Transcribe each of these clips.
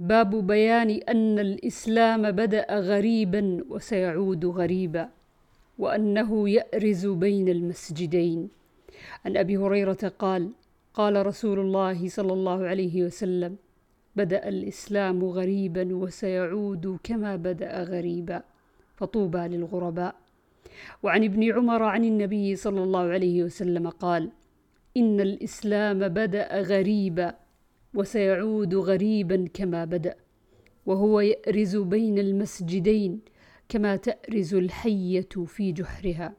باب بيان أن الإسلام بدأ غريبا وسيعود غريبا وأنه يأرز بين المسجدين. عن أبي هريرة قال قال رسول الله صلى الله عليه وسلم بدأ الإسلام غريبا وسيعود كما بدأ غريبا فطوبى للغرباء. وعن ابن عمر عن النبي صلى الله عليه وسلم قال إن الإسلام بدأ غريبا وسيعود غريبا كما بدأ وهو يأرز بين المسجدين كما تأرز الحية في جحرها.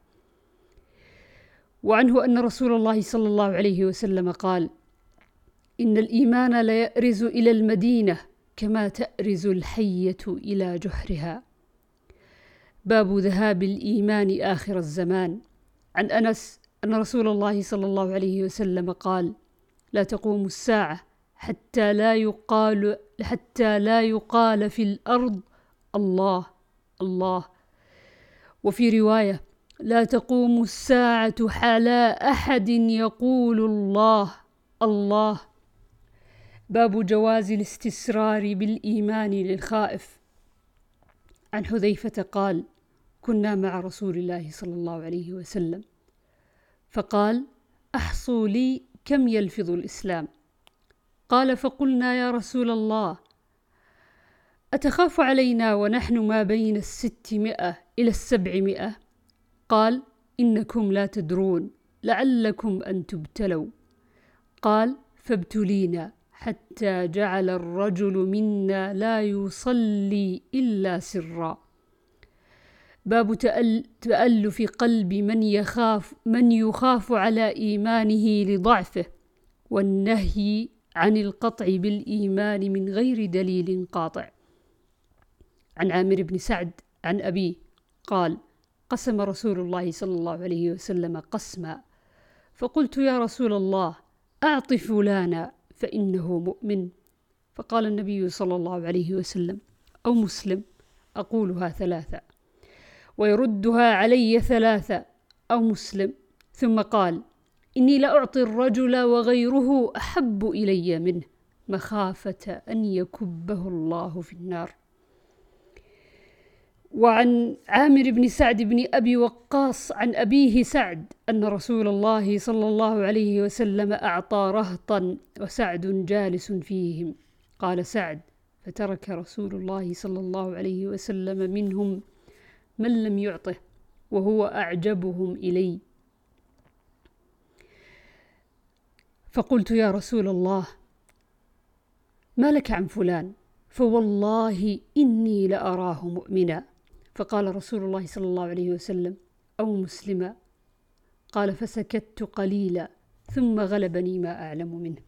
وعنه أن رسول الله صلى الله عليه وسلم قال إن الإيمان ليأرز إلى المدينة كما تأرز الحية إلى جحرها. باب ذهاب الإيمان آخر الزمان. عن أنس أن رسول الله صلى الله عليه وسلم قال لا تقوم الساعة حتى لا يقال حتى لا يقال في الأرض الله الله. وفي رواية لا تقوم الساعة حلا أحد يقول الله الله. باب جواز الاستسرار بالإيمان للخائف. عن حذيفة قال كنا مع رسول الله صلى الله عليه وسلم. فقال أحصوا لي كم يلفظ الإسلام. قال فقلنا يا رسول الله أتخاف علينا ونحن ما بين الستمائة إلى السبعمائة؟ قال إنكم لا تدرون لعلكم أن تبتلوا. قال فابتلينا حتى جعل الرجل منا لا يصلي إلا سرا. باب تألف قلب من يخاف من يخاف على إيمانه لضعفه والنهي عن القطع بالإيمان من غير دليل قاطع. عن عامر بن سعد عن أبيه قال قسم رسول الله صلى الله عليه وسلم قسما. فقلت يا رسول الله أعط فلانا فإنه مؤمن. فقال النبي صلى الله عليه وسلم أو مسلم أقولها ثلاثة. ويردها علي ثلاثة أو مسلم. ثم قال إني لأعطي الرجل وغيره أحب إلي منه مخافة أن يكبه الله في النار. وعن عامر بن سعد بن أبي وقاص عن أبيه سعد أن رسول الله صلى الله عليه وسلم أعطى رهطا وسعد جالس فيهم. قال سعد فترك رسول الله صلى الله عليه وسلم منهم من لم يعطه وهو أعجبهم إلي. فقلت يا رسول الله ما لك عن فلان؟ فوالله إني لأراه مؤمنا. فقال رسول الله صلى الله عليه وسلم أو مسلما؟ قال فسكت قليلا ثم غلبني ما أعلم منه.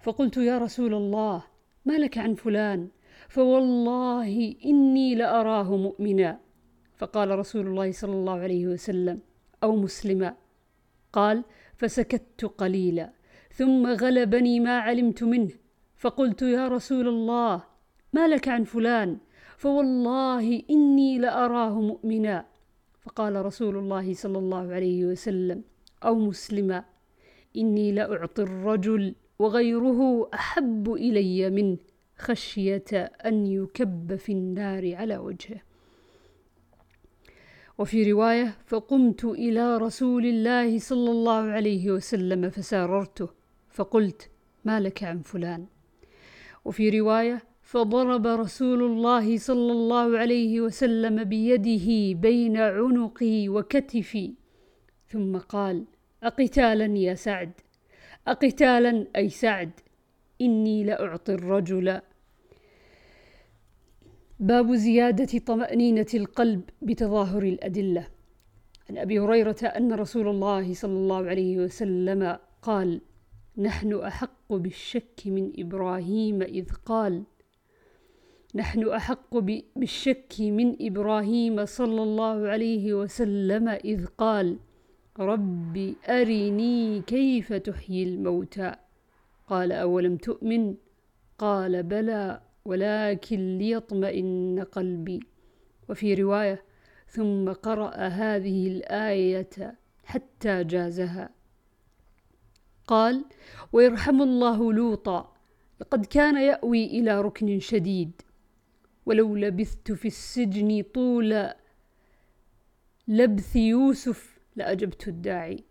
فقلت يا رسول الله ما لك عن فلان؟ فوالله إني لأراه مؤمنا. فقال رسول الله صلى الله عليه وسلم أو مسلما؟ قال فسكت قليلا ثم غلبني ما علمت منه. فقلت يا رسول الله ما لك عن فلان؟ فوالله إني لأراه مؤمنا. فقال رسول الله صلى الله عليه وسلم أو مسلما إني لأعطي الرجل وغيره أحب إلي منه خشية أن يكب في النار على وجهه. وفي رواية فقمت إلى رسول الله صلى الله عليه وسلم فساررته. فقلت ما لك عن فلان؟ وفي رواية فضرب رسول الله صلى الله عليه وسلم بيده بين عنقي وكتفي. ثم قال أقتالا يا سعد أقتالا أي سعد إني لأعطي الرجل. باب زيادة طمأنينة القلب بتظاهر الأدلة. عن أبي هريرة أن رسول الله صلى الله عليه وسلم قال نحن أحق بالشك من إبراهيم إذ قال نحن أحق بالشك من إبراهيم صلى الله عليه وسلم إذ قال رب أرني كيف تحيي الموتى؟ قال أولم تؤمن؟ قال بلى ولكن ليطمئن قلبي. وفي رواية ثم قرأ هذه الآية حتى جازها. قال ويرحم الله لوطا لقد كان يأوي إلى ركن شديد ولو لبثت في السجن طول لبث يوسف لأجبت الداعي.